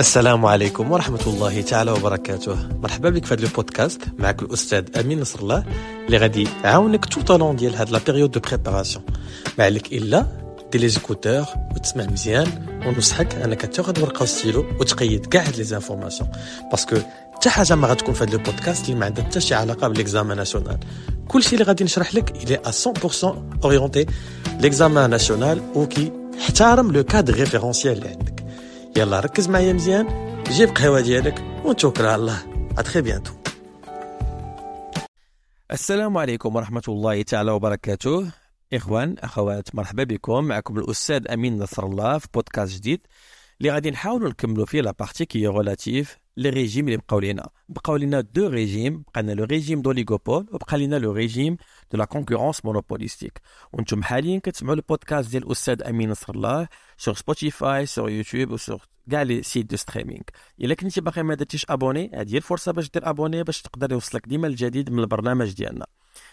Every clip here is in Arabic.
السلام عليكم ورحمة الله تعالى وبركاته. مرحبا بك في هذا البودكاست معك الأستاذ أمين نصر الله اللي غادي يعاونك tout au long ديال هاد la période de préparation ما عليك إلا دير les écouteurs وتسمع مزيان ونصحك أنك تاخذ ورقه وستيلو وتقيد كاع هاد les informations parce que حتى حاجة ما غتكون في هذا البودكاست اللي ما عندها حتى شي علاقة بال examen national كلشي اللي غادي نشرح لك il est à 100% orienté l'examen national وكي احترم le cadre référentiel اللي يلا ركز معايا مزيان. جيب قهوة ديالك ونتوكل على الله. à très bientôt السلام عليكم ورحمة الله تعالى وبركاته. إخوان أخوات مرحبا بكم. معكم الأستاذ أمين نصر الله في بودكاست جديد. اللي غادي نحاولوا نكملوا فيه la partie qui est relative les régimes اللي بقاو لينا. بقاو لينا deux régimes. بقى le régime d'oligopole وبقى لينا le régime de la concurrence monopolistique. وأنتم حاليا كتسمعوا البودكاست ديال الاستاذ أمين نصر الله sur Spotify sur YouTube و sur كاع les sites de streaming. إلا كنتي باقي ما درتيش abonner هذه هي الفرصة باش دير abonner باش تقدر يوصلك ديما الجديد من البرنامج ديالنا.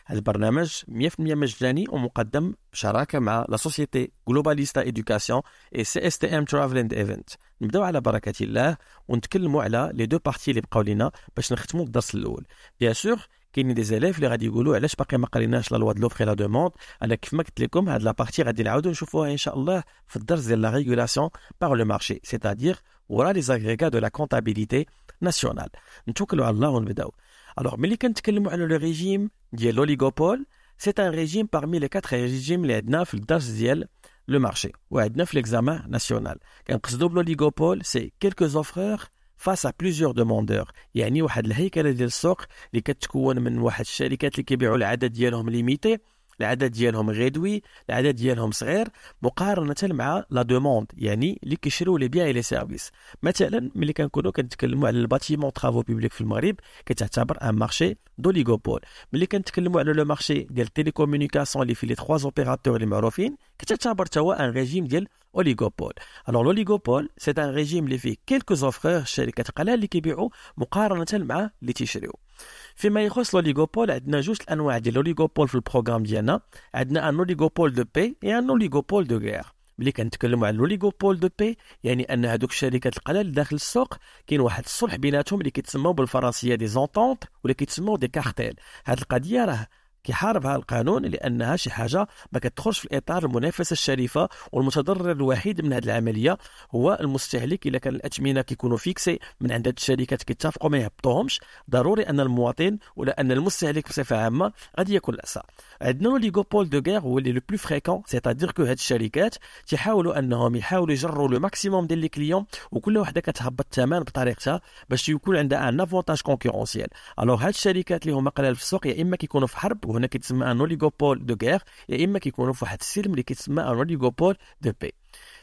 هذا البرنامج 100% مجاني ومقدم بشراكة مع la société Globalista Education et CSTM Travel and Event نبداو على بركة الله ونتكلموا على les deux parties اللي بقاو لينا باش نختموا الدرس الأول. bien sûr كاينين des élèves اللي غادي يقولوا علاش باقي ما قريناش la loi de l'offre la demande أنا كيف ما قلت لكم هاد la partie غادي نعاودوا نشوفوها إن شاء الله في الدرس ديال la régulation par le marché c'est-à-dire ورا les agrégats de la comptabilité nationale نتوكلوا على الله ونبدأو. alors ملي كنتكلموا على le régime ديال l'oligopole c'est un régime parmi les 4 régimes اللي عندنا في الدرس ديال le marché وعندنا في l'examen national كنقصدوا ب l'oligopole c'est quelques offreurs face à plusieurs demandeurs يعني واحد الهيكله ديال السوق اللي كتكون من واحد الشركات اللي كيبيعوا العدد ديالهم limité العدد ديالهم réduit العدد ديالهم صغير مقارنة مع la demande يعني اللي كيشريو les biens les services. مثلا ملي كنكونوا كنتكلموا على ال bâtiment travaux publics في المغرب كتعتبر un marché d'oligopole ملي كنتكلموا على le marché ديال ال télécommunication اللي فيه les trois opérateurs اللي معروفين كتعتبر هو un régime ديال oligopole alors l'oligopole c'est un régime اللي فيه quelques offreurs شركات قلال اللي كيبيعوا مقارنة مع اللي تيشريو. فيما يخص l'oligopole عندنا جوج الأنواع ديال l'oligopole في ال programme ديالنا. عندنا un l'oligopole de paix et un l'oligopole de guerre. ملي كنتكلموا على l'oligopole de paix يعني أن هذوك الشركات القلال داخل السوق كاين واحد الصلح بيناتهم اللي كيتسموا بالفرنسية des ententes ولا كيتسموا des cartels هذه القضية راه كيحاربها القانون لأنها شي حاجة ما كتدخلش في إطار المنافسة الشريفة والمتضرر الوحيد من هذه العملية هو المستهلك. إلا كان الاثمنه كيكونوا fixés من عند الشركات كيتفقوا ما يهبطوهمش. ضروري أن المواطن ولا أن المستهلك بصفة عامة غادي يكون الاسى عندنا l'oligopole de guerre هو اللي le plus fréquent c'est-à-dire que هاد الشركات تيحاولوا أنهم يحاولوا يجروا le maximum ديال les clients وكل وحدة كتهبط الثمن بطريقتها باش يكون عندها un avantage concurrentiel alors هاد الشركات اللي هما قلال في السوق يا إما كيكونوا في حرب وهنا كيتسمى un oligopole de guerre يا إما كيكونوا في واحد السلم اللي كيتسمى un oligopole de paix.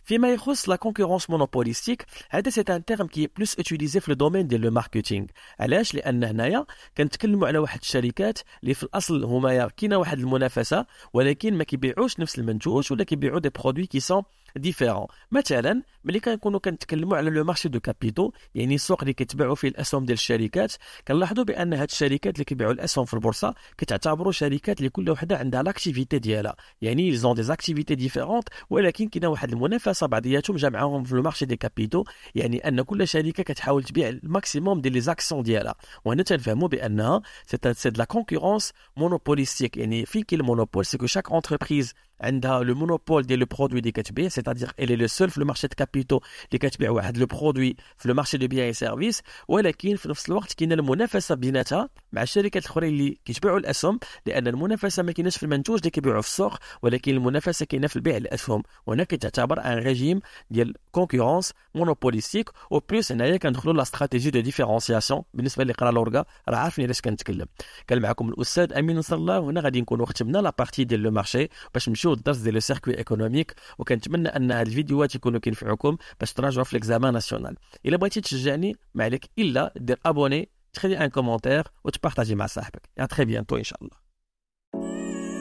فيما يخص la concurrence monopolistique هذا c'est un terme qui est plus utilisé في le domaine ديال le marketing علاش؟ لأن هنايا كنتكلموا على واحد الشركات اللي في الأصل هما كاينة واحد المنافسة ولكن ما كيبيعوش نفس المنتوج ولا كيبيعوا des produits qui sont différents مثلا ملي كنكونوا كنتكلموا على le marché de capitaux يعني السوق اللي كيتباعوا فيه الأسهم ديال الشركات كنلاحظوا بأن هاد الشركات اللي كيبيعوا الأسهم في البورصة كتعتبروا شركات اللي كل وحدة عندها l'activité ديالها. يعني ont des activités différentes ولكن كاينة واحد المنافسة بعضياتهم جمعهم في le marché des capitaux يعني أن كل شركة كتحاول تبيع ال maximum ديال les actions ديالها. وهنا تنفهموا بأنها c'est de la concurrence monopolistique يعني فين كاين ال monopole c'est que chaque entreprise عندها le monopole ديال le produit اللي كتبيع c'est-à-dire elle est le seul في le marché capitaux اللي كتبيع واحد le produit في le marché de biens services ولكن في نفس الوقت كاينة المنافسة بيناتها مع الشركات الاخرين اللي كيتبيعوا الأسهم لأن المنافسة ما كايناش في المنتوج اللي كيبيعوه في السوق ولكن المنافسة كاينة في البيع الأسهم. وهنا كتعتبر un régime ديال concurrence monopolistique en plus هنايا كندخلوا la stratégie de différenciation بالنسبة اللي قرا لورغا راه عارفين علاش كنتكلم. كان معكم الأستاذ أمين نصر الله وهنا غادي نكونوا ختمنا la partie ديال le marché باش نمشيو للدرس ديال le circuit économique وكنتمنى أن هاد الفيديوهات يكونوا كينفعوكم باش تراجعوا في l'examen national إلا بغيتي تشجعني ما عليك إلا دير abonner تخلي un commentaire وتبارطاجي مع صاحبك. à très bientôt ان شاء الله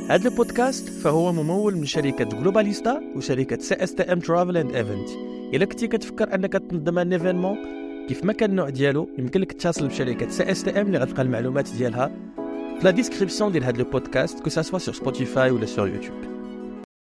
هذا البودكاست فهو ممول من شركة Globalista وشركة CSTM Travel and Event إلا كنتي كتفكر أنك تنظم un événement كيف ما كان النوع ديالو يمكن لك تتصل بشركة CSTM اللي غتلقى المعلومات ديالها في la description ديال هذا البودكاست que ce soit sur Spotify ولا sur YouTube